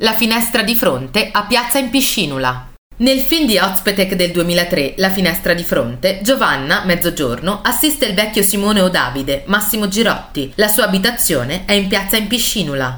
La finestra di fronte a Piazza in Piscinula. Nel film di Ozpetek del 2003, La finestra di fronte, Giovanna, mezzogiorno, assiste il vecchio Simone o Davide, Massimo Girotti. La sua abitazione è in Piazza in Piscinula.